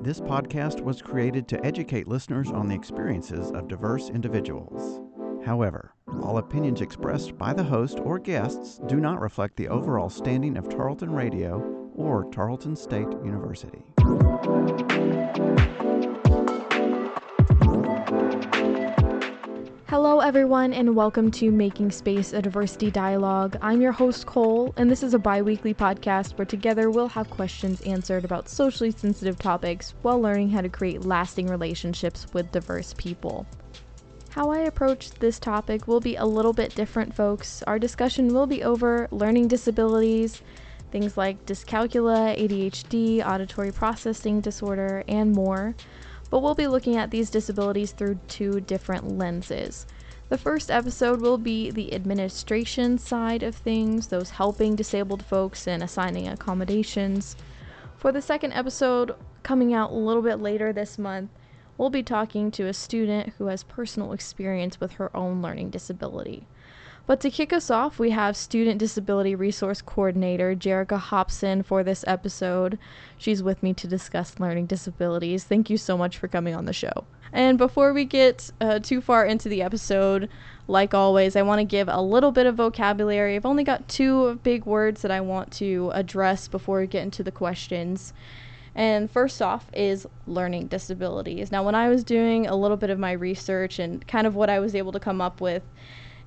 This podcast was created to educate listeners on the experiences of diverse individuals. However, all opinions expressed by the host or guests do not reflect the overall standing of Tarleton Radio or Tarleton State University. Hello, everyone, and welcome to Making Space a Diversity Dialogue. I'm your host, Cole, and this is a bi weekly podcast where together we'll have questions answered about socially sensitive topics while learning how to create lasting relationships with diverse people. How I approach this topic will be a little bit different, folks. Our discussion will be over learning disabilities, things like dyscalculia, ADHD, auditory processing disorder, and more but we'll be looking at these disabilities through two different lenses. The first episode will be the administration side of things, those helping disabled folks and assigning accommodations. For the second episode, coming out a little bit later this month, we'll be talking to a student who has personal experience with her own learning disability. But to kick us off, we have Student Disability Resource Coordinator Jerica Hobson for this episode. She's with me to discuss learning disabilities. Thank you so much for coming on the show. And before we get uh, too far into the episode, like always, I want to give a little bit of vocabulary. I've only got two big words that I want to address before we get into the questions. And first off is learning disabilities. Now, when I was doing a little bit of my research and kind of what I was able to come up with,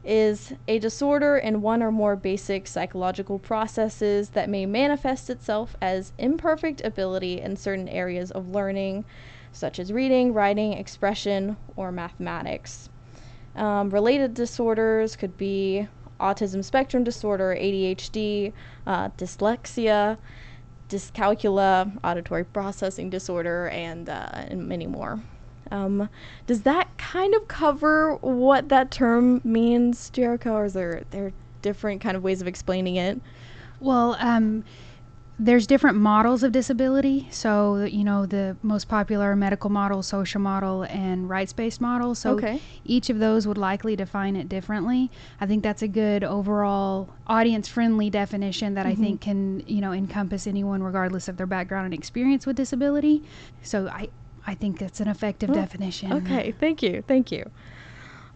is a disorder in one or more basic psychological processes that may manifest itself as imperfect ability in certain areas of learning, such as reading, writing, expression, or mathematics. Um, related disorders could be autism spectrum disorder, ADHD, uh, dyslexia, dyscalculia, auditory processing disorder, and, uh, and many more. Um, does that kind of cover what that term means, Jerica, or is there there different kind of ways of explaining it? Well, um, there's different models of disability. So, you know, the most popular medical model, social model, and rights based model. So, okay. each of those would likely define it differently. I think that's a good overall audience friendly definition that mm-hmm. I think can, you know, encompass anyone regardless of their background and experience with disability. So, I, I think that's an effective oh, definition. Okay, thank you, thank you.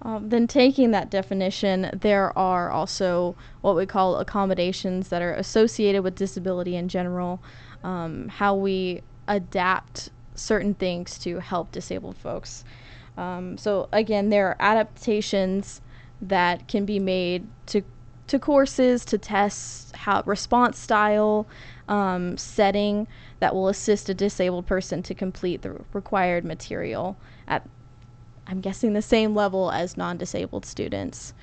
Um, then, taking that definition, there are also what we call accommodations that are associated with disability in general, um, how we adapt certain things to help disabled folks. Um, so, again, there are adaptations that can be made to to courses, to tests, how response style, um, setting that will assist a disabled person to complete the required material at, I'm guessing, the same level as non disabled students.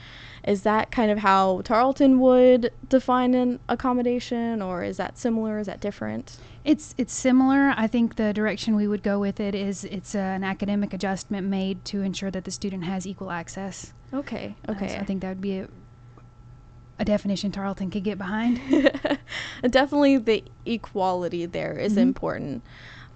Is that kind of how Tarleton would define an accommodation, or is that similar? Is that different? It's it's similar. I think the direction we would go with it is it's an academic adjustment made to ensure that the student has equal access. Okay. Okay. Uh, so I think that would be a, a definition Tarleton could get behind. Definitely the equality there is mm-hmm. important.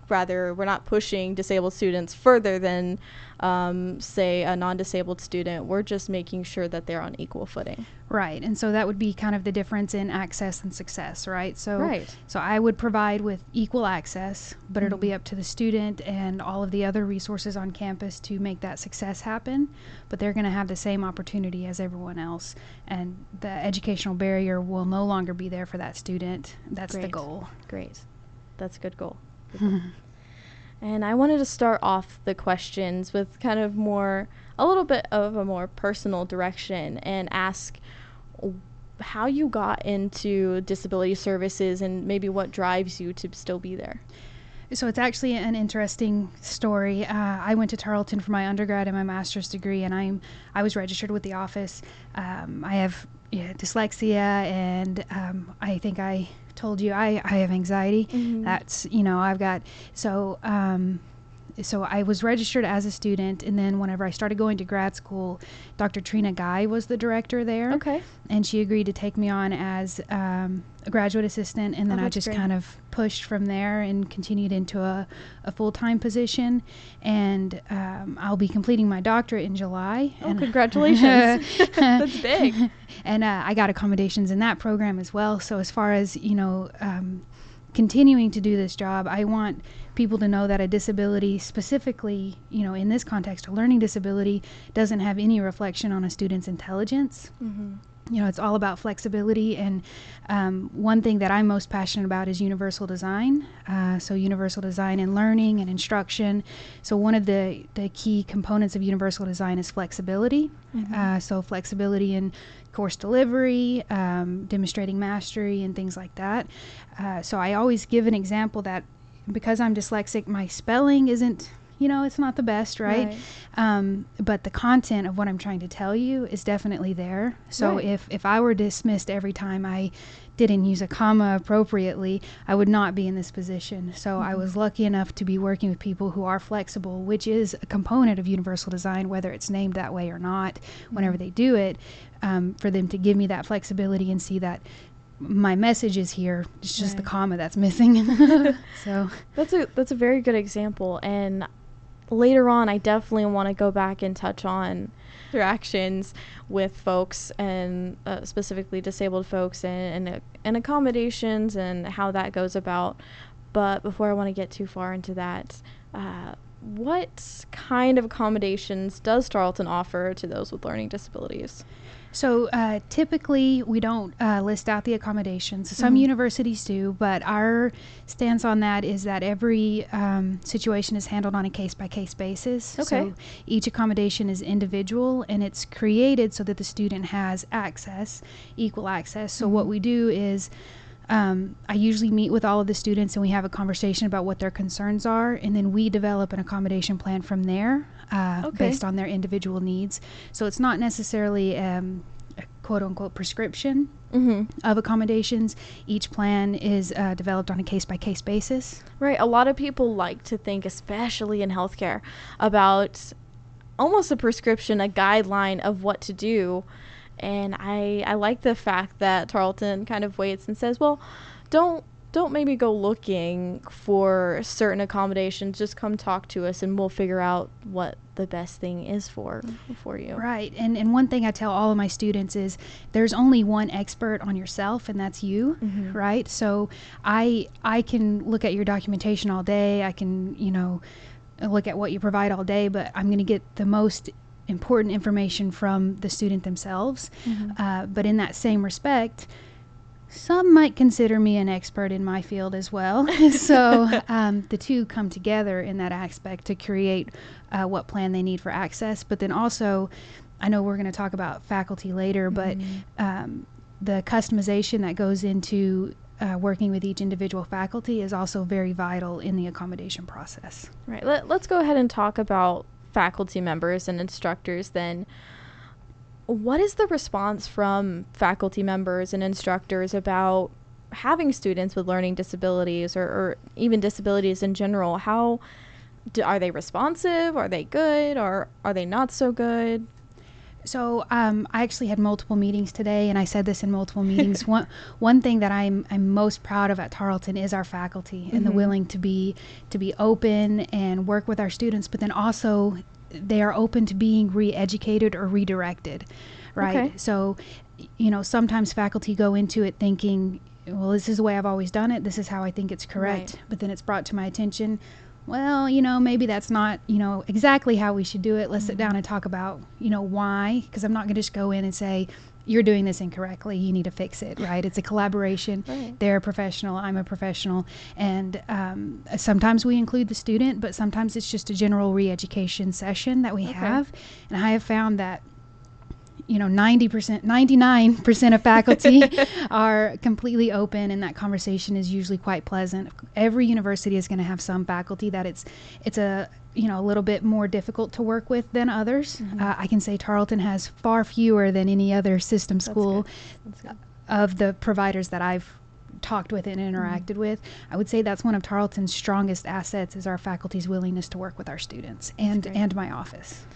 Rather, we're not pushing disabled students further than, um, say, a non disabled student. We're just making sure that they're on equal footing. Right. And so that would be kind of the difference in access and success, right? So, right. so I would provide with equal access, but mm-hmm. it'll be mm-hmm. up to the student and all of the other resources on campus to make that success happen. But they're going to have the same opportunity as everyone else. And the educational barrier will no longer be there for that student. That's Great. the goal. Great. That's a good goal. and I wanted to start off the questions with kind of more, a little bit of a more personal direction and ask how you got into disability services and maybe what drives you to still be there. So it's actually an interesting story. Uh, I went to Tarleton for my undergrad and my master's degree, and I'm I was registered with the office. Um, I have yeah, dyslexia, and um, I think I told you I, I have anxiety. Mm-hmm. That's you know I've got so um, so I was registered as a student, and then whenever I started going to grad school, Dr. Trina Guy was the director there. Okay. And she agreed to take me on as um, a graduate assistant, and then oh, I just great. kind of pushed from there and continued into a, a full time position. And um, I'll be completing my doctorate in July. Oh, and congratulations! That's big. and uh, I got accommodations in that program as well. So as far as you know. Um, continuing to do this job, I want people to know that a disability, specifically, you know, in this context, a learning disability, doesn't have any reflection on a student's intelligence. Mm-hmm. You know, it's all about flexibility. And um, one thing that I'm most passionate about is universal design. Uh, so, universal design in learning and instruction. So, one of the, the key components of universal design is flexibility. Mhm. Uh, so, flexibility in course delivery, um, demonstrating mastery, and things like that. Uh, so, I always give an example that because I'm dyslexic, my spelling isn't, you know, it's not the best, right? Um, but the content of what I'm trying to tell you is definitely there. So Right. if if I were dismissed every time I didn't use a comma appropriately, I would not be in this position. So I Mhm. was lucky enough to be working with people who are flexible, which is a component of universal design, whether it's named that way or not. Whenever Mhm. they do it, um, for them to give me that flexibility and see that my message is here. It's just the comma that's missing. so That's a that's a very good example, and later on, I definitely want to go back and touch on interactions with folks and uh, specifically disabled folks and, and and accommodations and how that goes about. But before I want to get too far into that, uh, what kind of accommodations does Tarleton offer to those with learning disabilities? So uh, typically, we don't uh, list out the accommodations. Some Mhm. universities do, but our stance on that is that every um, situation is handled on a case by case basis. Okay. So each accommodation is individual and it's created so that the student has access, equal access. So what Mhm. we do is um, I usually meet with all of the students and we have a conversation about what their concerns are, and then we develop an accommodation plan from there uh, Okay. based on their individual needs. So it's not necessarily um, a quote unquote prescription Mm-hmm. of accommodations. Each plan is uh, developed on a case by case basis. Right. A lot of people like to think, especially in healthcare, about almost a prescription, a guideline of what to do. And I, I like the fact that Tarleton kind of waits and says, well, don't don't maybe go looking for certain accommodations. Just come talk to us, and we'll figure out what the best thing is for for you. Right. And and one thing I tell all of my students is there's only one expert on yourself and that's you. Mhm. Right? So I I can look at your documentation all day. I can, you know, look at what you provide all day, but I'm going to get the most important information from the student themselves. Mhm. Uh, but in that same respect, some might consider me an expert in my field as well. so um, the two come together in that aspect to create uh, what plan they need for access. But then also, I know we're going to talk about faculty later, but Mhm. um, the customization that goes into uh, working with each individual faculty is also very vital in the accommodation process. Right. Let, let's go ahead and talk about faculty members and instructors then. What is the response from faculty members and instructors about having students with learning disabilities or, or even disabilities in general? How do, are they responsive? Are they good? Or are they not so good? So um, I actually had multiple meetings today, and I said this in multiple meetings. one one thing that I'm I'm most proud of at Tarleton is our faculty and the Mhm. willing to be to be open and work with our students, but then also they are open to being re-educated or redirected, right? Okay. So, you know, sometimes faculty go into it thinking, well, this is the way I've always done it. This is how I think it's correct. Right. But then it's brought to my attention. Well, you know, maybe that's not, you know, exactly how we should do it. Let's sit Mhm. down and talk about, you know, why. Because I'm not going to just go in and say, you're doing this incorrectly. You need to fix it, right? It's a collaboration. Right. They're a professional. I'm a professional. And um, sometimes we include the student, but sometimes it's just a general re education session that we Okay. have. And I have found that you know 90% 99% of faculty are completely open and that conversation is usually quite pleasant every university is going to have some faculty that it's it's a you know a little bit more difficult to work with than others Mhm. uh, i can say tarleton has far fewer than any other system That's school good. That's good. of the providers that i've talked with and interacted with i would say that's one of tarleton's strongest assets is our faculty's willingness to work with our students and and my office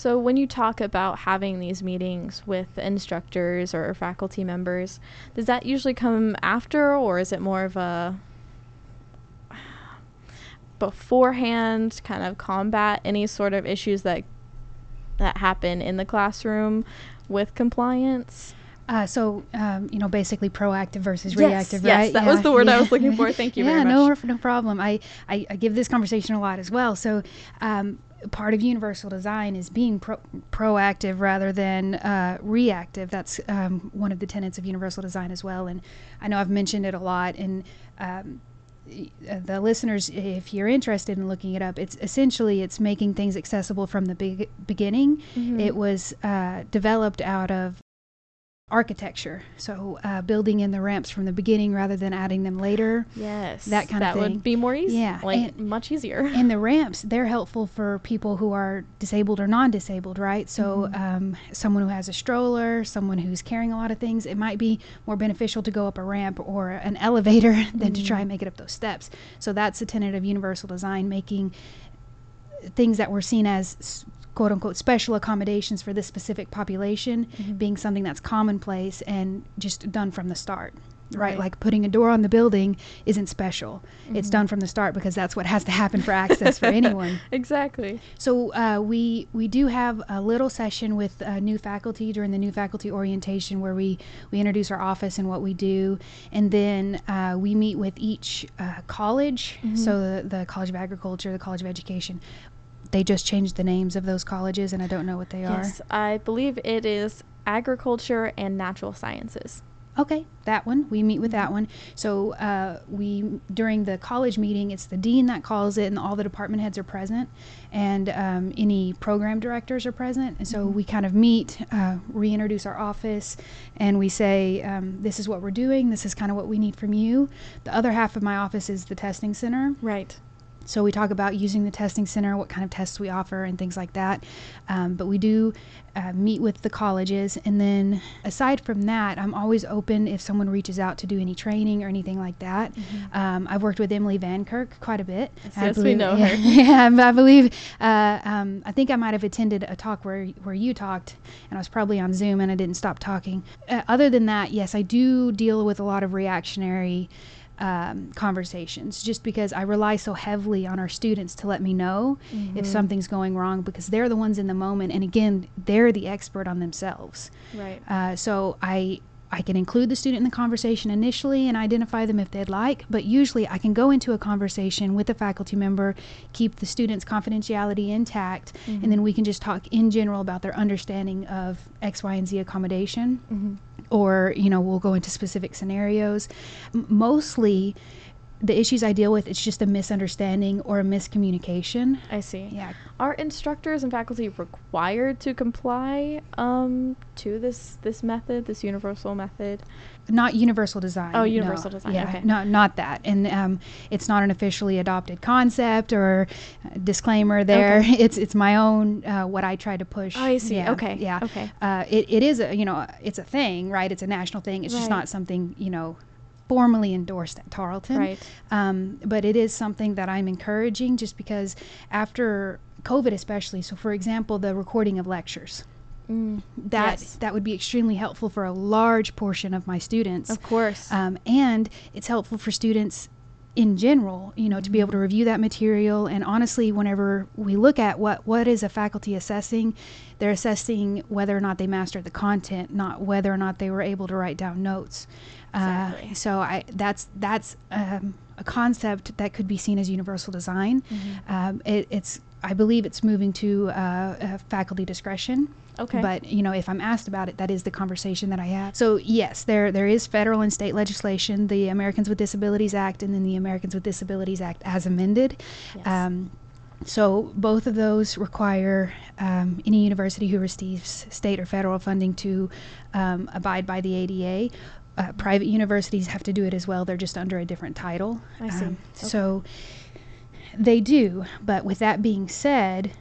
So, when you talk about having these meetings with instructors or faculty members, does that usually come after, or is it more of a beforehand kind of combat any sort of issues that that happen in the classroom with compliance? Uh, so, um, you know, basically proactive versus Yes, reactive, yes, right? that was the word I was looking for. Thank you yeah, very no, much. no problem. I, I, I give this conversation a lot as well. So, um, part of universal design is being pro- proactive rather than uh, reactive. That's um, one of the tenets of universal design as well. And I know I've mentioned it a lot. And um, uh, the listeners, if you're interested in looking it up, it's essentially it's making things accessible from the big beginning. Mhm. It was uh, developed out of architecture, so uh, building in the ramps from the beginning rather than adding them later. yes, that kind of thing. that would be more easy. Yeah, like and- much easier. And the ramps, they're helpful for people who are disabled or non-disabled, right? So, Mhm. um, someone who has a stroller, someone who's carrying a lot of things, it might be more beneficial to go up a ramp or an elevator than to try and make it up those steps. So that's the tenet of universal design, making things that were seen as quote unquote special accommodations for this specific population Mhm. being something that's commonplace and just done from the start. Right. Right. like putting a door on the building isn't special. It's Mhm. done from the start because that's what has to happen for access for anyone. exactly. So uh, we we do have a little session with uh, new faculty during the new faculty orientation where we we introduce our office and what we do, and then uh, we meet with each uh, college. Mhm. So the, the College of Agriculture, the College of Education. They just changed the names of those colleges, and I don't know what they are. Yes, I believe it is agriculture and natural sciences. Okay, that one. We meet with that one. So uh, we during the college meeting, it's the dean that calls it, and all the department heads are present, and um, any program directors are present. And so Mhm. we kind of meet, uh, reintroduce our office, and we say, um, "This is what we're doing. This is kind of what we need from you." The other half of my office is the testing center. Right. So we talk about using the testing center, what kind of tests we offer, and things like that. Um, but we do uh, meet with the colleges, and then aside from that, I'm always open if someone reaches out to do any training or anything like that. Um, I've worked with Emily Van Kirk quite a bit. Yes, I yes, we believe- know yeah, her. Yeah, I believe. Uh, um, I think I might have attended a talk where where you talked, and I was probably on Zoom, and I didn't stop talking. Uh, other than that, yes, I do deal with a lot of reactionary um, conversations just because I rely so heavily on our students to let me know if Mhm. something's going wrong because they're the ones in the moment and again they're the expert on themselves Right. uh, so I I can include the student in the conversation initially and identify them if they'd like, but usually I can go into a conversation with a faculty member, keep the student's confidentiality intact, Mhm. and then we can just talk in general about their understanding of X, Y, and Z accommodation Mhm. Or you know we'll go into specific scenarios mostly the issues i deal with it's just a misunderstanding or a miscommunication I see. yeah Are instructors and faculty required to comply um, to this this method, this universal method? Not universal design Oh, no. universal design, yeah okay. not not that and um, it's not an officially adopted concept or uh, disclaimer there Okay. it's it's my own uh, what i try to push Oh, I see. yeah, Okay. yeah Okay. uh, it, it is a you know it's a thing right it's a national thing it's just not something you know formally endorsed at tarleton Right. um, but it is something that I'm encouraging just because after COVID, especially. So, for example, the recording of lectures Mm, that Yes. that would be extremely helpful for a large portion of my students, of course. um, and it's helpful for students in general. You know, to be able to review that material. And honestly, whenever we look at what what is a faculty assessing, they're assessing whether or not they mastered the content, not whether or not they were able to write down notes. Exactly. Uh, so I that's that's um, a concept that could be seen as universal design. Mhm. Um, it, it's I believe it's moving to uh, uh, faculty discretion. Okay. But you know, if I'm asked about it, that is the conversation that I have. So yes, there there is federal and state legislation, the Americans with Disabilities Act, and then the Americans with Disabilities Act as amended. Yes. Um, so both of those require um, any university who receives state or federal funding to um, abide by the ADA. Uh, private universities have to do it as well. They're just under a different title. I see. Um, Okay. So they do. But with that being said,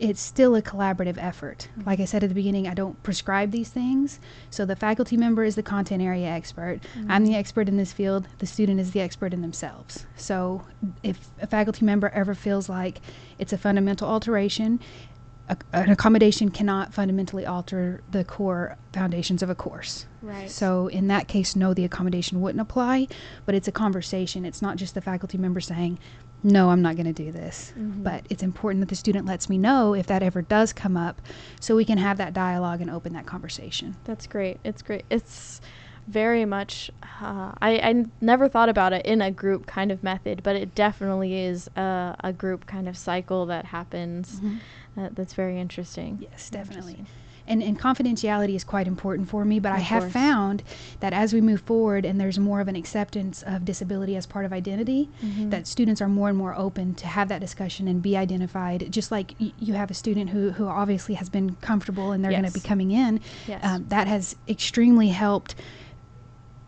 it's still a collaborative effort. Mm-hmm. Like I said at the beginning, I don't prescribe these things. So the faculty member is the content area expert. I'm Mm-hmm. the expert in this field. The student is the expert in themselves. So if a faculty member ever feels like it's a fundamental alteration, a, an accommodation cannot fundamentally alter the core foundations of a course. right. So in that case, no, the accommodation wouldn't apply, but it's a conversation. It's not just the faculty member saying, no, I'm not going to do this. Mhm. But it's important that the student lets me know if that ever does come up so we can have that dialogue and open that conversation. That's great. It's great. It's very much. Uh, I I never thought about it in a group kind of method, but it definitely is a, a group kind of cycle that happens. That, that's very interesting. Yes, definitely. Interesting. And, and confidentiality is quite important for me, but I have course. found that as we move forward and there's more of an acceptance of disability as part of identity, Mhm. that students are more and more open to have that discussion and be identified. Just like y- you have a student who, who obviously has been comfortable and they're going to be coming in, Yes. um, that has extremely helped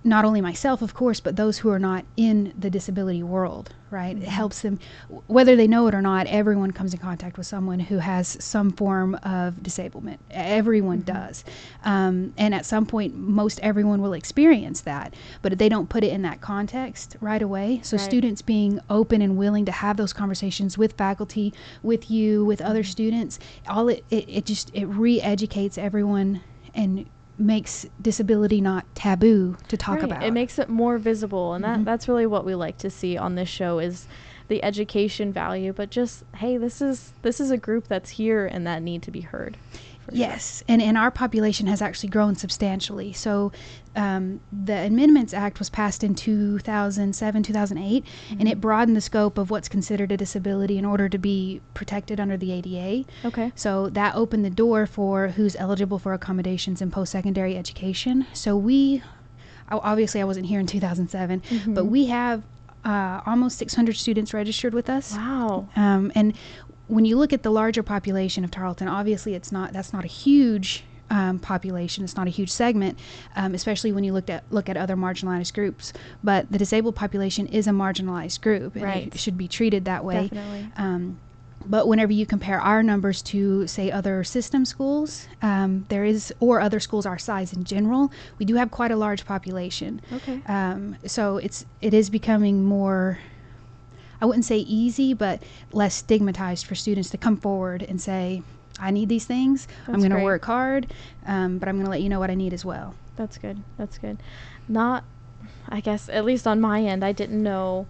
not only myself, of course, but those who are not in the disability world, right? It Mhm. helps them, whether they know it or not, everyone comes in contact with someone who has some form of disablement. Everyone Mhm. does. Um, and at some point, most everyone will experience that, but they don't put it in that context right away. So, Right. students being open and willing to have those conversations with faculty, with you, with other Mhm. students, all it, it, it just, it re educates everyone and makes disability not taboo to talk Right. about. It makes it more visible, and that Mhm. that's really what we like to see on this show is the education value, but just hey, this is this is a group that's here and that need to be heard. Yes, and, and our population has actually grown substantially. So, um, the Amendments Act was passed in 2007, 2008, and Mhm. it broadened the scope of what's considered a disability in order to be protected under the ADA. Okay. So, that opened the door for who's eligible for accommodations in post secondary education. So, we obviously, I wasn't here in 2007, but Mhm. we have uh, almost 600 students registered with us. Wow. Um, and when you look at the larger population of Tarleton, obviously it's not that's not a huge um, population. It's not a huge segment, um, especially when you look at look at other marginalized groups. But the disabled population is a marginalized group, and Right. it should be treated that way. Definitely. Um, but whenever you compare our numbers to, say, other system schools, um, there is, or other schools our size in general, we do have quite a large population. Okay. Um, so it's it is becoming more. I wouldn't say easy, but less stigmatized for students to come forward and say, "I need these things. I'm going to work hard, um, but I'm going to let you know what I need as well." That's good. That's good. Not, I guess, at least on my end, I didn't know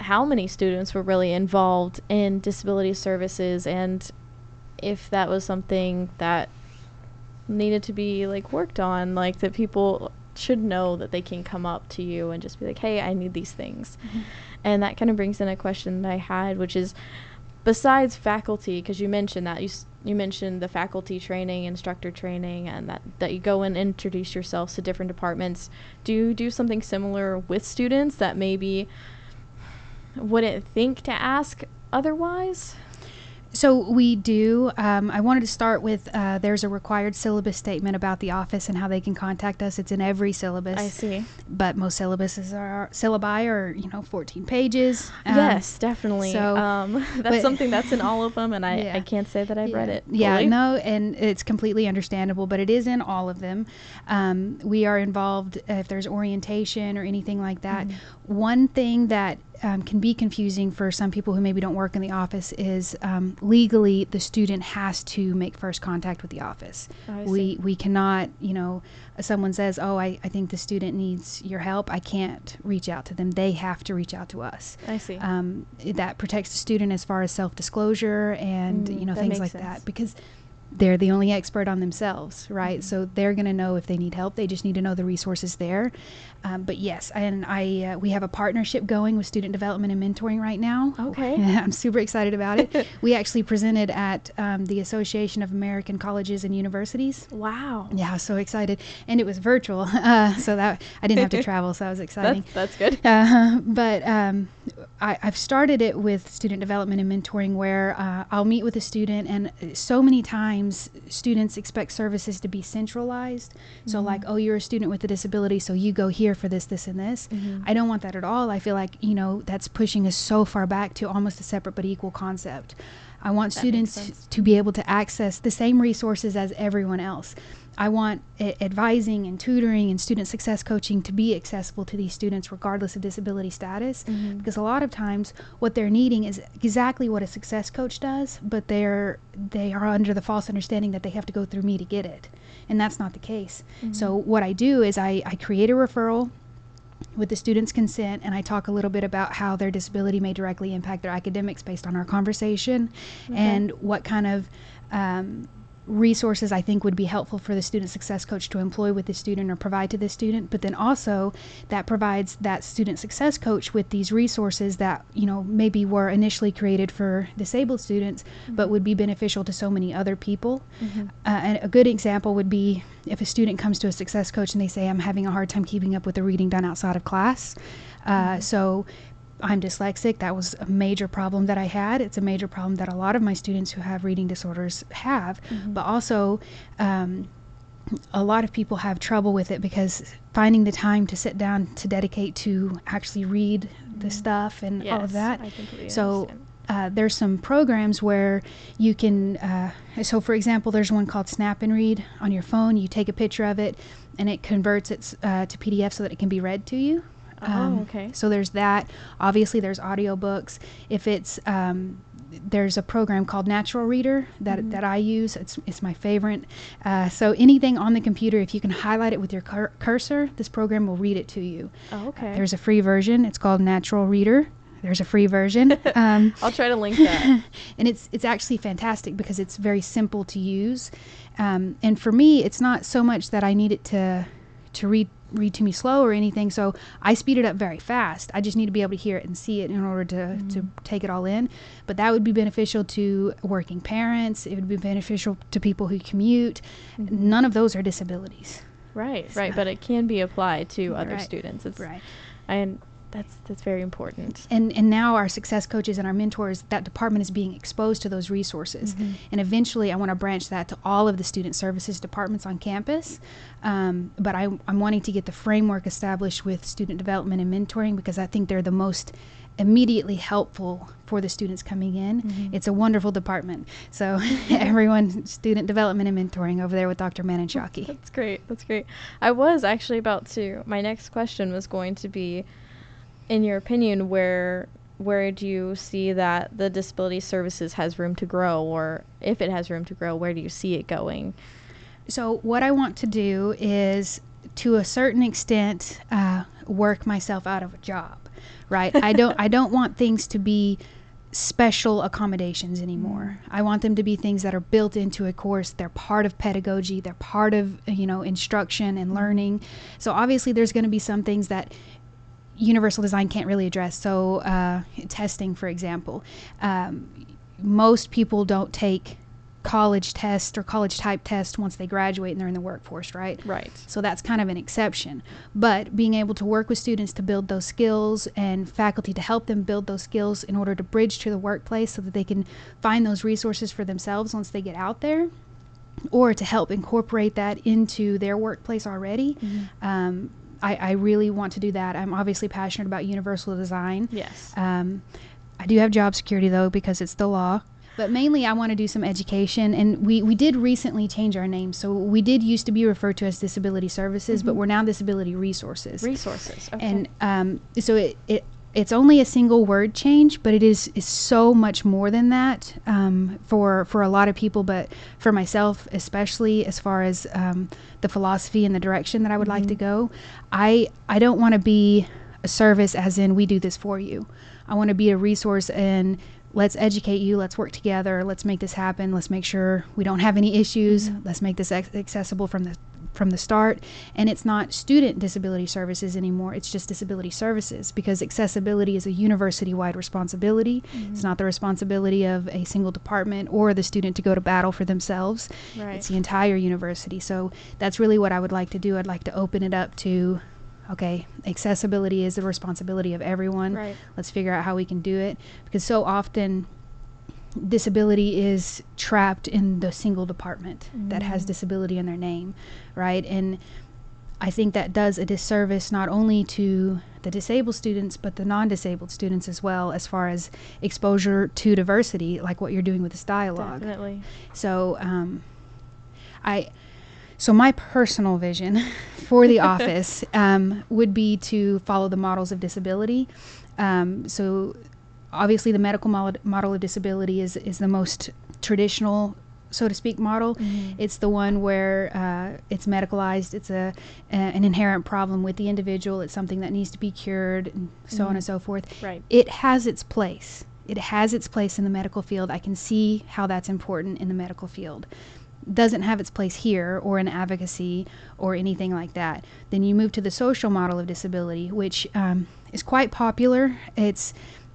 how many students were really involved in disability services and if that was something that needed to be like worked on, like that people should know that they can come up to you and just be like, "Hey, I need these things." And that kind of brings in a question that I had, which is besides faculty, because you mentioned that you you mentioned the faculty training, instructor training, and that that you go and introduce yourselves to different departments. Do you do something similar with students that maybe wouldn't think to ask otherwise? So we do. Um, I wanted to start with uh, there's a required syllabus statement about the office and how they can contact us. It's in every syllabus. I see. But most syllabuses are syllabi are you know 14 pages. Um, yes, definitely. so- um, that's but- something that's in all of them, and I, Yeah. I can't say that I've read yeah. it. Yeah, no, and it's completely understandable, but it is in all of them. Um, we are involved if there's orientation or anything like that. Mhm. One thing that um, can be confusing for some people who maybe don't work in the office is um, legally the student has to make first contact with the office. I we we cannot, you know, someone says, "Oh, I, I think the student needs your help," I can't reach out to them. They have to reach out to us I see. um, that protects the student as far as self-disclosure and Mm, you know things like sense. that because they're the only expert on themselves right? Mhm. so they're going to know if they need help. They just need to know the resources there. Um, but yes and i uh, we have a partnership going with student development and mentoring right now. Okay. i'm super excited about it. We actually presented at um, the association of american colleges and universities. Wow. yeah so excited. And it was virtual. Uh, so that i didn't have to travel so that was exciting. That's, that's good. uh, but um, I, I've started it with student development and mentoring where uh, I'll meet with a student, and so many times students expect services to be centralized. So, Mhm. like, oh, you're a student with a disability, so you go here for this, this, and this. Mhm. I don't want that at all. I feel like, you know, that's pushing us so far back to almost a separate but equal concept. I want That students to be able to access the same resources as everyone else. I want a- advising and tutoring and student success coaching to be accessible to these students regardless of disability status Mhm. because a lot of times what they're needing is exactly what a success coach does but they're they are under the false understanding that they have to go through me to get it and that's not the case so Mhm. what i do is i, I create a referral with the student's consent and I talk a little bit about how their disability may directly impact their academics based on our conversation and what kind of um, resources I think would be helpful for the student success coach to employ with the student or provide to the student. But then also that provides that student success coach with these resources that, you know, maybe were initially created for disabled students, but would be beneficial to so many other people. Uh, and a good example would be if a student comes to a success coach and they say, I'm having a hard time keeping up with the reading done outside of class. Uh, So I'm dyslexic. That was a major problem that I had. It's a major problem that a lot of my students who have reading disorders have. But also, um, a lot of people have trouble with it because finding the time to sit down to dedicate to actually read the stuff and all of that. So uh, there's some programs where you can. Uh, so, for example, there's one called Snap and Read on your phone. You take a picture of it, and it converts it uh, to PDF so that it can be read to you. Oh, okay. So there's that. Obviously, there's audiobooks. If it's um, there's a program called Natural Reader that, Mm-hmm. that I use. It's, it's my favorite. Uh, so anything on the computer, if you can highlight it with your cur- cursor, this program will read it to you. Oh, okay. There's a free version. It's called Natural Reader. There's a free version. Um, I'll try to link that. and it's it's actually fantastic because it's very simple to use. Um, and for me, it's not so much that I need it to to read read to me slow or anything. So I speed it up very fast. I just need to be able to hear it and see it in order to mm. to take it all in. But that would be beneficial to working parents. It would be beneficial to people who commute. Mm-hmm. None of those are disabilities. right, right. But it can be applied to other Right. students. It's Right. and that's that's very important. and and now our success coaches and our mentors that department is being exposed to those resources and eventually i want to branch that to all of the student services departments on campus um, but I, i'm wanting to get the framework established with student development and mentoring because i think they're the most immediately helpful for the students coming in it's a wonderful department so everyone student development and mentoring over there with dr manenshaki That's great. That's great. I was actually about to. My next question was going to be, in your opinion, where where do you see that the disability services has room to grow, or if it has room to grow, where do you see it going? So what I want to do is, to a certain extent, uh, work myself out of a job. Right? I don't. I don't want things to be special accommodations anymore. I want them to be things that are built into a course. They're part of pedagogy. They're part of you know instruction and learning. So obviously, there's going to be some things that universal design can't really address. So, uh, testing, for example, um, most people don't take college test or college type test once they graduate and they're in the workforce, right? Right. So that's kind of an exception. But being able to work with students to build those skills and faculty to help them build those skills in order to bridge to the workplace so that they can find those resources for themselves once they get out there or to help incorporate that into their workplace already. Um, I, I really want to do that. I'm obviously passionate about universal design. Yes. Um, I do have job security though because it's the law. But mainly, I want to do some education, and we, we did recently change our name. So we did used to be referred to as Disability Services, but we're now Disability Resources. Resources. Okay. And um, so it, it it's only a single word change, but it is, is so much more than that um, for for a lot of people. But for myself, especially as far as um, the philosophy and the direction that I would like to go, I I don't want to be a service as in we do this for you. I want to be a resource and let's educate you let's work together let's make this happen let's make sure we don't have any issues let's make this ac- accessible from the from the start and it's not student disability services anymore it's just disability services because accessibility is a university wide responsibility mm-hmm. it's not the responsibility of a single department or the student to go to battle for themselves. Right. it's the entire university. So that's really what i would like to do. I'd like to open it up to okay accessibility is the responsibility of everyone. Right. let's figure out how we can do it because so often disability is trapped in the single department that has disability in their name right and i think that does a disservice not only to the disabled students but the non-disabled students as well as far as exposure to diversity like what you're doing with this dialogue Definitely. so um, I so my personal vision for the office um, would be to follow the models of disability. Um, so obviously the medical mod- model of disability is is the most traditional so to speak model. It's the one where uh, it's medicalized. It's a, a an inherent problem with the individual. It's something that needs to be cured, and so on and so forth. Right. It has its place. It has its place in the medical field. I can see how that's important in the medical field. Doesn't have its place here or in advocacy or anything like that. Then you move to the social model of disability, which um, is quite popular. It's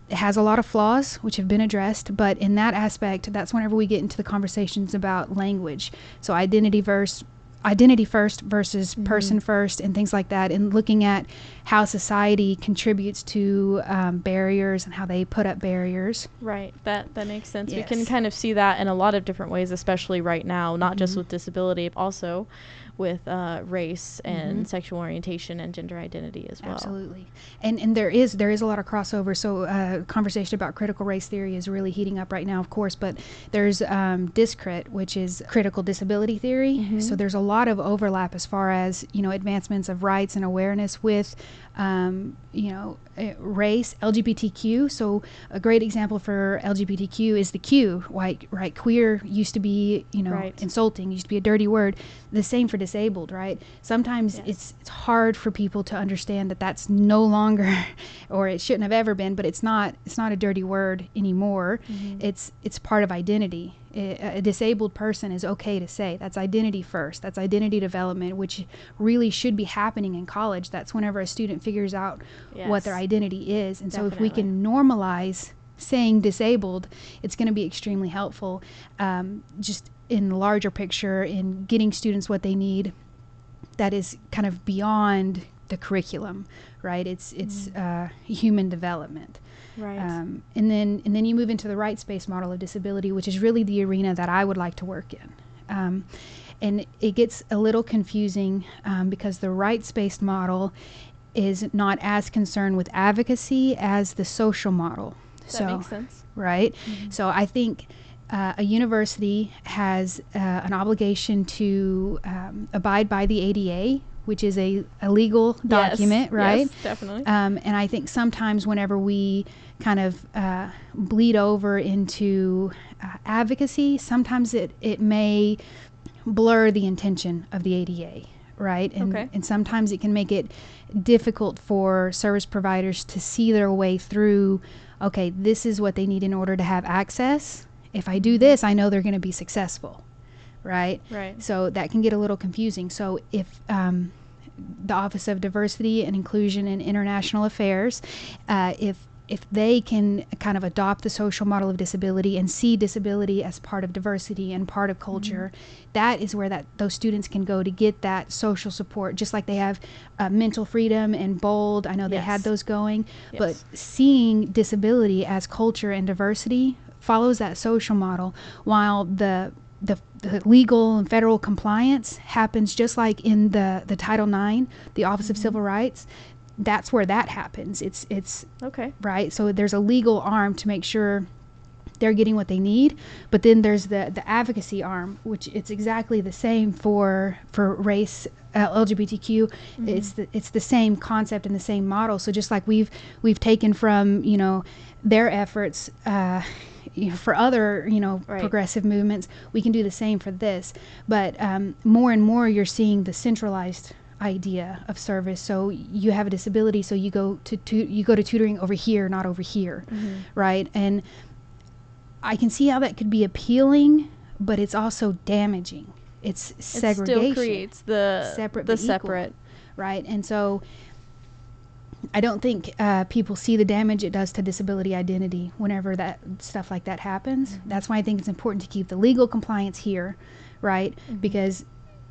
it has a lot of flaws which have been addressed but in that aspect that's whenever we get into the conversations about language so identity versus identity first versus person first and things like that and looking at how society contributes to um, barriers and how they put up barriers Right. That that makes sense. We can kind of see that in a lot of different ways, especially right now, not just Mhm. with disability, also with uh, race and sexual orientation and gender identity as well. Absolutely, and and there is there is a lot of crossover. So uh, conversation about critical race theory is really heating up right now, of course. But there's um, DISCRIT, which is critical disability theory. So there's a lot of overlap as far as you know advancements of rights and awareness with um, you know uh, race LGBTQ. So a great example for LGBTQ is the Q. Like right, queer used to be you know Right. insulting, used to be a dirty word. The same for disabled, right? Sometimes Yes. it's it's hard for people to understand that that's no longer or it shouldn't have ever been but it's not it's not a dirty word anymore. It's it's part of identity. A disabled person is okay to say that's identity first that's identity development which really should be happening in college. That's whenever a student figures out what their identity is. And so if we can normalize saying disabled it's going to be extremely helpful. Um, just in the larger picture in getting students what they need that is kind of beyond the curriculum, right? It's it's uh, human development, Right. um, and then and then you move into the rights-based model of disability, which is really the arena that I would like to work in. Um, and it gets a little confusing um, because the rights-based model is not as concerned with advocacy as the social model. that so makes sense. right? So I think uh, a university has uh, an obligation to um, abide by the ADA, which is a, a legal document, yes. right? Yes, definitely. Um, and I think sometimes whenever we kind of uh, bleed over into uh, advocacy, sometimes it, it may blur the intention of the ADA, right? And, Okay. and sometimes it can make it difficult for service providers to see their way through okay, this is what they need in order to have access. If I do this, I know they're going to be successful, right? right. So that can get a little confusing. So if um, the Office of Diversity and Inclusion and International Affairs, uh, if if they can kind of adopt the social model of disability and see disability as part of diversity and part of culture, that is where that those students can go to get that social support, just like they have uh, mental freedom and bold. I know they had those going, Yes. but seeing disability as culture and diversity follows that social model, while the the, the legal and federal compliance happens just like in the, the Title IX, the Office of Civil Rights. That's where that happens. It's it's Okay. right. So there's a legal arm to make sure they're getting what they need, but then there's the the advocacy arm, which it's exactly the same for for race. Uh, LGBTQ, it's the it's the same concept and the same model. So just like we've we've taken from you know their efforts uh, you know, for other you know Right. progressive movements, we can do the same for this. But um, more and more, you're seeing the centralized idea of service. So you have a disability, so you go to, to you go to tutoring over here, not over here, right? And I can see how that could be appealing, but it's also damaging. It's It segregation still creates the Separate the but equal. separate. right? And so I don't think uh, people see the damage it does to disability identity whenever that stuff like that happens. That's why I think it's important to keep the legal compliance here, right? Because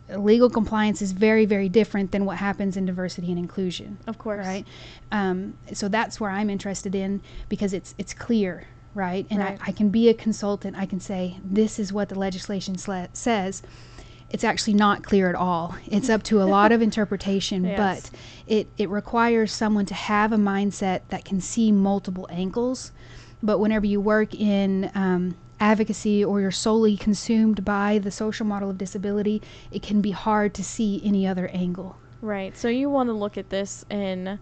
legal compliance is very, very different than what happens in diversity and inclusion Of course. right? Um, so that's where I'm interested in because it's it's clear, right? And Right. I, I can be a consultant. I can say this is what the legislation sla- says. It's actually not clear at all. It's up to a lot of interpretation, Yes. but it it requires someone to have a mindset that can see multiple angles. But whenever you work in um, advocacy or you're solely consumed by the social model of disability, it can be hard to see any other angle. Right. So you want to look at this in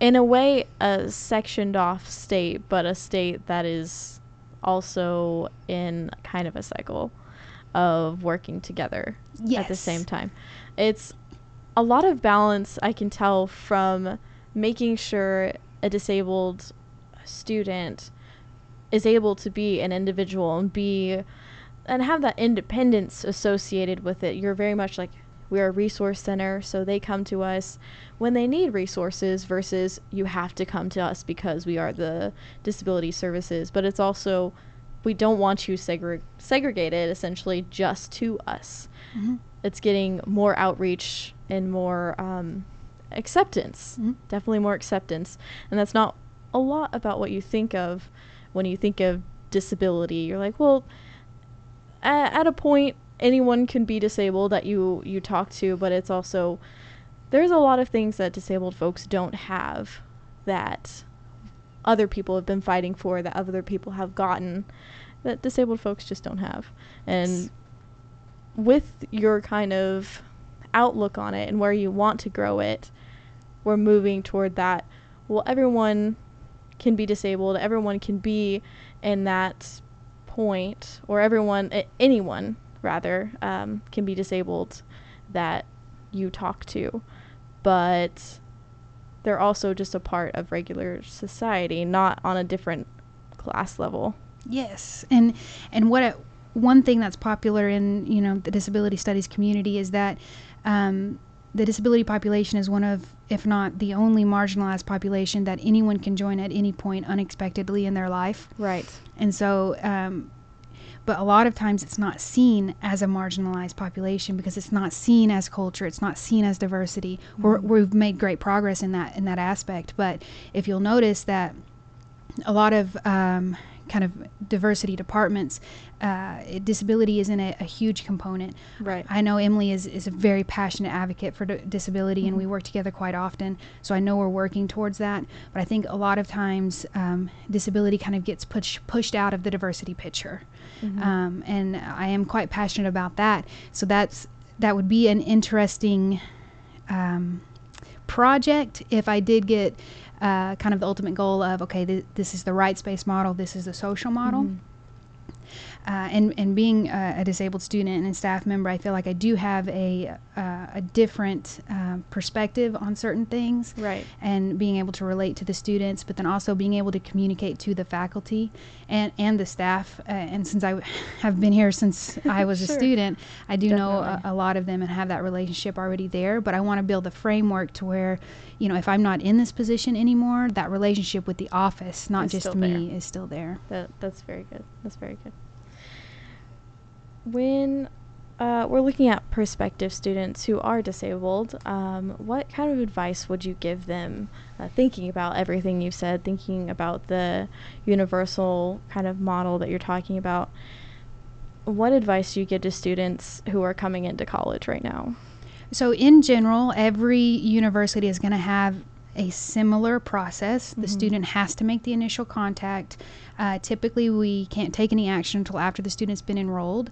in a way a sectioned off state, but a state that is also in kind of a cycle of working together at the same time. It's a lot of balance I can tell from making sure a disabled student is able to be an individual and be and have that independence associated with it. You're very much like we're a resource center, so they come to us when they need resources versus you have to come to us because we are the disability services. But it's also we don't want you segre- segregated essentially just to us. Mhm. It's getting more outreach and more um, acceptance. Mhm. Definitely more acceptance. And that's not a lot about what you think of when you think of disability. You're like, well, at, at a point, anyone can be disabled that you you talk to, but it's also there's a lot of things that disabled folks don't have that other people have been fighting for that other people have gotten that disabled folks just don't have. And with your kind of outlook on it and where you want to grow it, we're moving toward that. Well, everyone can be disabled, everyone can be in that point, or everyone, anyone rather, um, can be disabled that you talk to. But they're also just a part of regular society, not on a different class level. Yes, and and what a, one thing that's popular in you know the disability studies community is that um, the disability population is one of, if not the only marginalized population that anyone can join at any point unexpectedly in their life, Right. and so. Um, but a lot of times it's not seen as a marginalized population because it's not seen as culture it's not seen as diversity. We're, we've made great progress in that in that aspect but if you'll notice that a lot of um, kind of diversity departments, uh, disability isn't a, a huge component. Right. I know Emily is, is a very passionate advocate for d- disability, and we work together quite often. So I know we're working towards that. But I think a lot of times um, disability kind of gets push, pushed out of the diversity picture, um, and I am quite passionate about that. So that's that would be an interesting um, project if I did get uh, kind of the ultimate goal of okay, th- this is the rights-based model, this is the social model. Mhm. Uh, and and being a, a disabled student and a staff member, I feel like I do have a uh, a different um, perspective on certain things, Right. and being able to relate to the students, but then also being able to communicate to the faculty and and the staff. Uh, and since I have been here since I was a student, I do know a, a lot of them and have that relationship already there. But I want to build a framework to where, you know, if I'm not in this position anymore, that relationship with the office, not Is just me, there. is still there. That that's very good. That's very good. When uh, we're looking at prospective students who are disabled, um, what kind of advice would you give them? Uh, thinking about everything you've said, thinking about the universal kind of model that you're talking about. What advice do you give to students who are coming into college right now? So, in general, every university is going to have a similar process. The Mhm. student has to make the initial contact. Uh, typically, we can't take any action until after the student's been enrolled.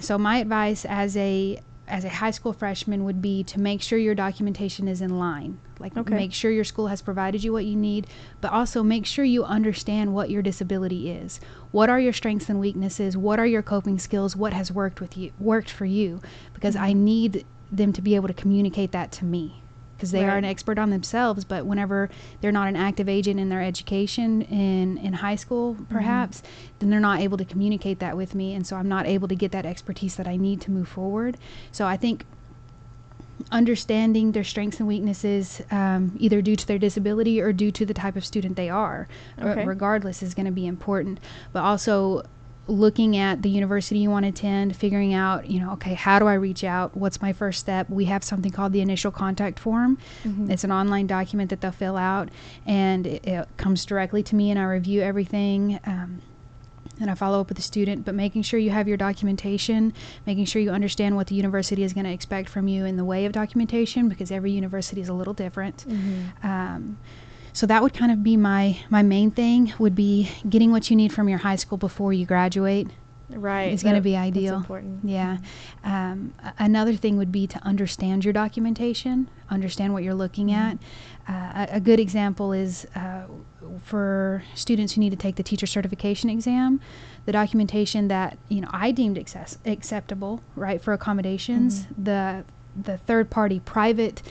So, my advice as a as a high school freshman would be to make sure your documentation is in line. Like, Okay. make sure your school has provided you what you need, but also make sure you understand what your disability is. What are your strengths and weaknesses? What are your coping skills? What has worked with you, worked for you? Because I need them to be able to communicate that to me because they are an expert on themselves but whenever they're not an active agent in their education in in high school perhaps then they're not able to communicate that with me and so I'm not able to get that expertise that I need to move forward. So I think understanding their strengths and weaknesses um, either due to their disability or due to the type of student they are r- regardless is going to be important. But also looking at the university you want to attend figuring out you know okay how do i reach out what's my first step we have something called the initial contact form Mhm. it's an online document that they'll fill out and it, it comes directly to me and i review everything um, and I follow up with the student, but making sure you have your documentation, making sure you understand what the university is going to expect from you in the way of documentation, because every university is a little different. Mhm. Um, so that would kind of be my my main thing would be getting what you need from your high school before you graduate. right is going to be that's ideal. important Yeah. Um, another thing would be to understand your documentation, understand what you're looking at. Uh, a, a good example is uh, for students who need to take the teacher certification exam, the documentation that you know I deemed access- acceptable, right, for accommodations. The the third party private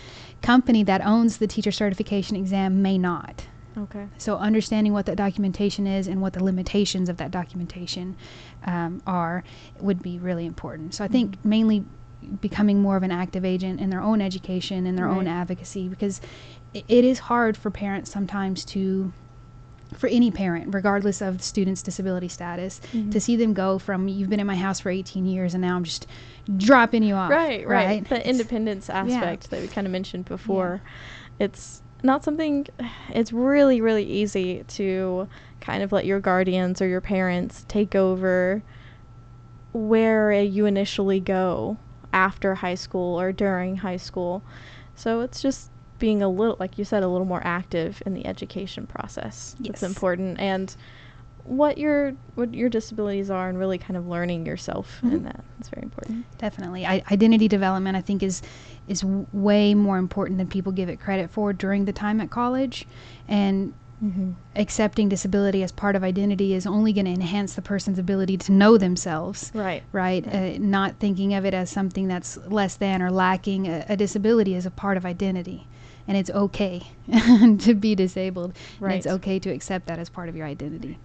company that owns the teacher certification exam may not. okay So understanding what that documentation is and what the limitations of that documentation um, are would be really important. So I think mainly becoming more of an active agent in their own education and their own advocacy because i it is hard for parents sometimes to for any parent regardless of the student's disability status Mhm. to see them go from you've been in my house for 18 years and now I'm just dropping you off right right, the It's- independence aspect that we kind of mentioned before. It's not something it's really really easy to kind of let your guardians or your parents take over where you initially go after high school or during high school. So it's just being a little like you said a little more active in the education process. Yes. it's important. And what your what your disabilities are and really kind of learning yourself in Mhm. that it's very important. Definitely. I, identity development i think is is w- way more important than people give it credit for during the time at college. And mm-hmm. accepting disability as part of identity is only going to enhance the person's ability to know themselves right? Right. Uh, not thinking of it as something that's less than or lacking. A, a disability is a part of identity and it's okay to be disabled and it's okay to accept that as part of your identity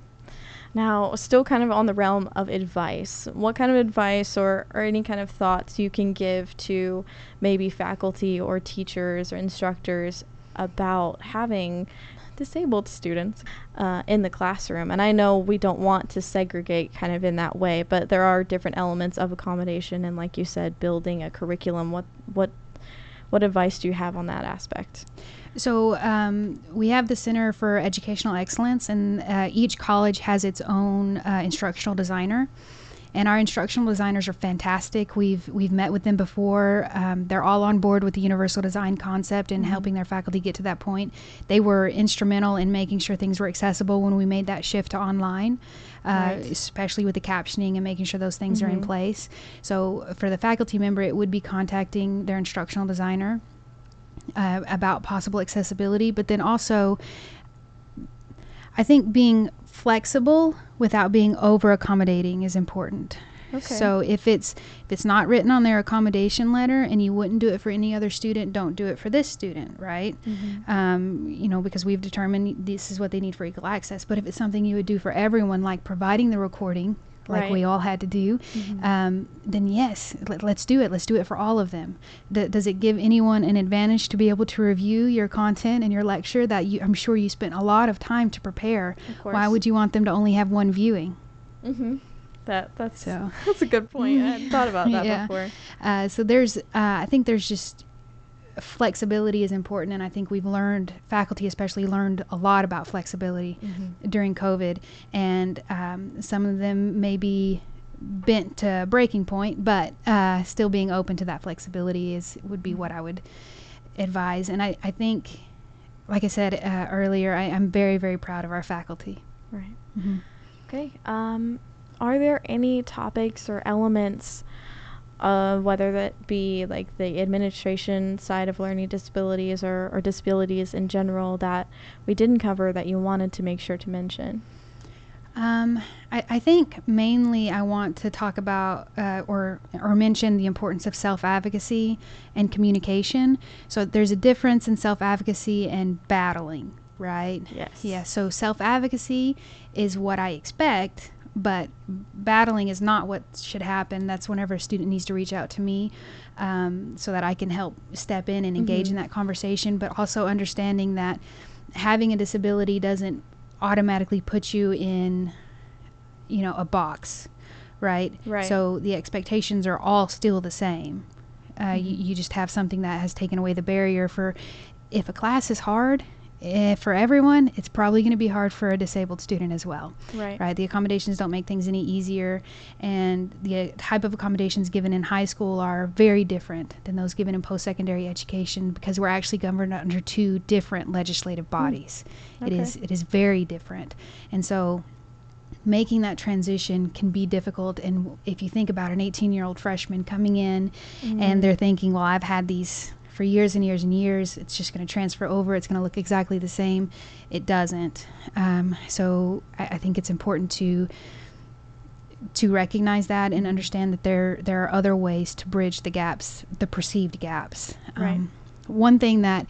Now, still kind of on the realm of advice, what kind of advice or, or any kind of thoughts you can give to maybe faculty or teachers or instructors about having disabled students uh, in the classroom? And I know we don't want to segregate kind of in that way, but there are different elements of accommodation and, like you said, building a curriculum. What what what advice do you have on that aspect? So um, we have the Center for Educational Excellence, and uh, each college has its own uh, instructional designer. And our instructional designers are fantastic. We've we've met with them before. Um, they're all on board with the universal design concept and helping their faculty get to that point. They were instrumental in making sure things were accessible when we made that shift to online, uh, Right. especially with the captioning and making sure those things are in place. So for the faculty member, it would be contacting their instructional designer uh, about possible accessibility, but then also, I think being flexible without being over accommodating is important. Okay. So if it's if it's not written on their accommodation letter and you wouldn't do it for any other student, don't do it for this student, right? Mm-hmm. Um, you know, because we've determined this is what they need for equal access. But if it's something you would do for everyone, like providing the recording, like Right. we all had to do, um, then yes, let, let's do it. Let's do it for all of them. D- does it give anyone an advantage to be able to review your content and your lecture that you, I'm sure you spent a lot of time to prepare? Of Why would you want them to only have one viewing? Mm-hmm. That that's So- that's a good point. I hadn't thought about that Yeah. before. Uh, so there's, uh, I think there's just flexibility is important, and I think we've learned, faculty especially, learned a lot about flexibility during COVID, and um, some of them may be bent to breaking point, but uh, still being open to that flexibility is would be what I would advise. And I, I think, like I said uh, earlier, I, I'm very very proud of our faculty. Right. Mm-hmm. Okay. Um, are there any topics or elements, uh, whether that be like the administration side of learning disabilities or, or disabilities in general, that we didn't cover that you wanted to make sure to mention? Um, I, I think mainly I want to talk about uh, or or mention the importance of self advocacy and communication. So there's a difference in self advocacy and battling, right? Yes. Yeah. So self advocacy is what I expect, but battling is not what should happen. That's whenever a student needs to reach out to me, um, so that I can help step in and engage in that conversation. But also understanding that having a disability doesn't automatically put you in you know a box right Right. so the expectations are all still the same uh, you, you just have something that has taken away the barrier for if a class is hard eh, for everyone it's probably going to be hard for a disabled student as well Right. right the accommodations don't make things any easier and the type of accommodations given in high school are very different than those given in post-secondary education because we're actually governed under two different legislative bodies it is Okay. it is very different and so making that transition can be difficult. And if you think about an 18 year old freshman coming in Mm-hmm. and they're thinking, well, I've had these for years and years and years, it's just going to transfer over, it's going to look exactly the same. It doesn't. Um, so I, I think it's important to to recognize that and understand that there there are other ways to bridge the gaps, the perceived gaps. Right. one thing that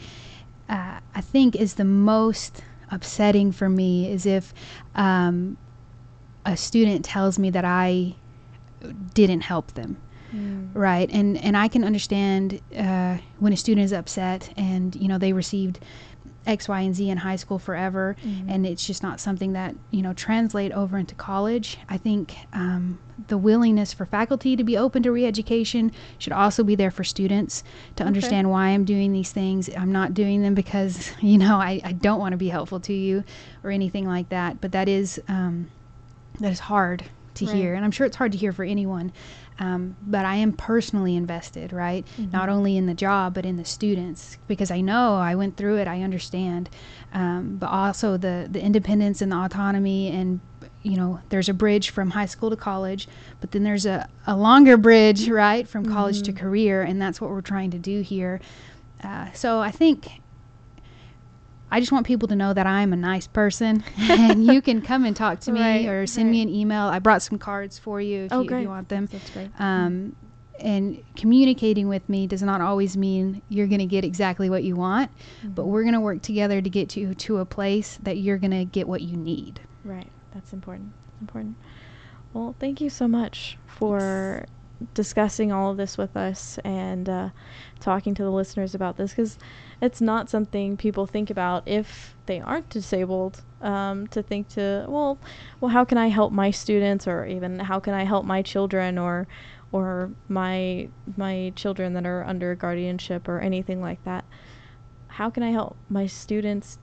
uh, I think is the most upsetting for me is if um, a student tells me that I didn't help them right and and i can understand uh, when a student is upset and you know they received x y and z in high school forever and it's just not something that you know translate over into college i think um, the willingness for faculty to be open to re-education should also be there for students to understand why i'm doing these things. I'm not doing them because you know i, I don't want to be helpful to you or anything like that but that is um, that is hard to Right. hear and i'm sure it's hard to hear for anyone um, but i am personally invested right? Not only in the job but in the students because i know i went through it i understand. Um, but also the the independence and the autonomy and you know there's a bridge from high school to college but then there's a, a longer bridge right from college to career and that's what we're trying to do here. Uh, so i think I just want people to know that I'm a nice person, and you can come and talk to me Right, or send me an email. I brought some cards for you if, Oh, you, if you want them. That's great. Um, and communicating with me does not always mean you're going to get exactly what you want, but we're going to work together to get you to a place that you're going to get what you need. Right. That's important. That's important. Well, thank you so much for discussing all of this with us and uh, talking to the listeners about this because it's not something people think about if they aren't disabled. Um, to think to well, well, how can I help my students, or even how can I help my children, or or my my children that are under guardianship, or anything like that. How can I help my students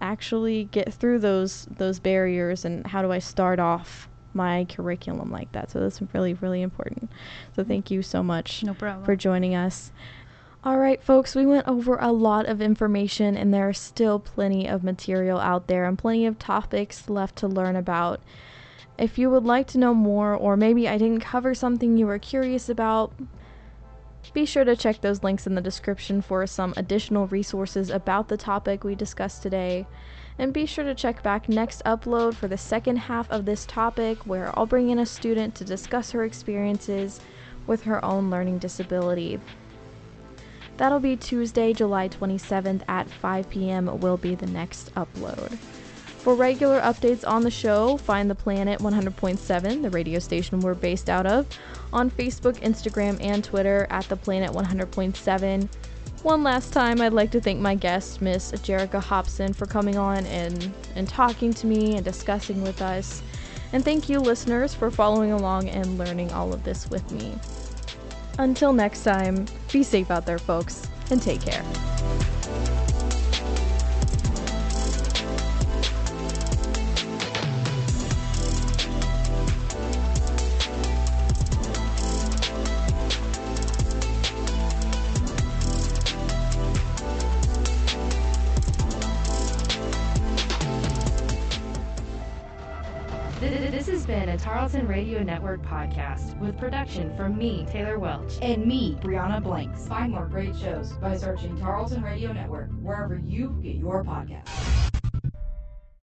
actually get through those those barriers and how do I start off my curriculum like that. So that's really really important. So thank you so much No for joining us. All right, folks, we went over a lot of information and there is still plenty of material out there and plenty of topics left to learn about. If you would like to know more or maybe I didn't cover something you were curious about, be sure to check those links in the description for some additional resources about the topic we discussed today. And be sure to check back next upload for the second half of this topic, where I'll bring in a student to discuss her experiences with her own learning disability. That'll be Tuesday, July 27th at 5 p.m. will be the next upload. For regular updates on the show, find the Planet 100.7, the radio station we're based out of, on Facebook, Instagram, and Twitter at the Planet 100.7. One last time, I'd like to thank my guest, Miss Jerica Hobson, for coming on and, and talking to me and discussing with us. And thank you, listeners, for following along and learning all of this with me. Until next time, be safe out there, folks, and take care. Radio Network podcast with production from me, Taylor Welch. and me, Brianna Blanks. Find more great shows by searching Tarleton Radio Network wherever you get your podcasts.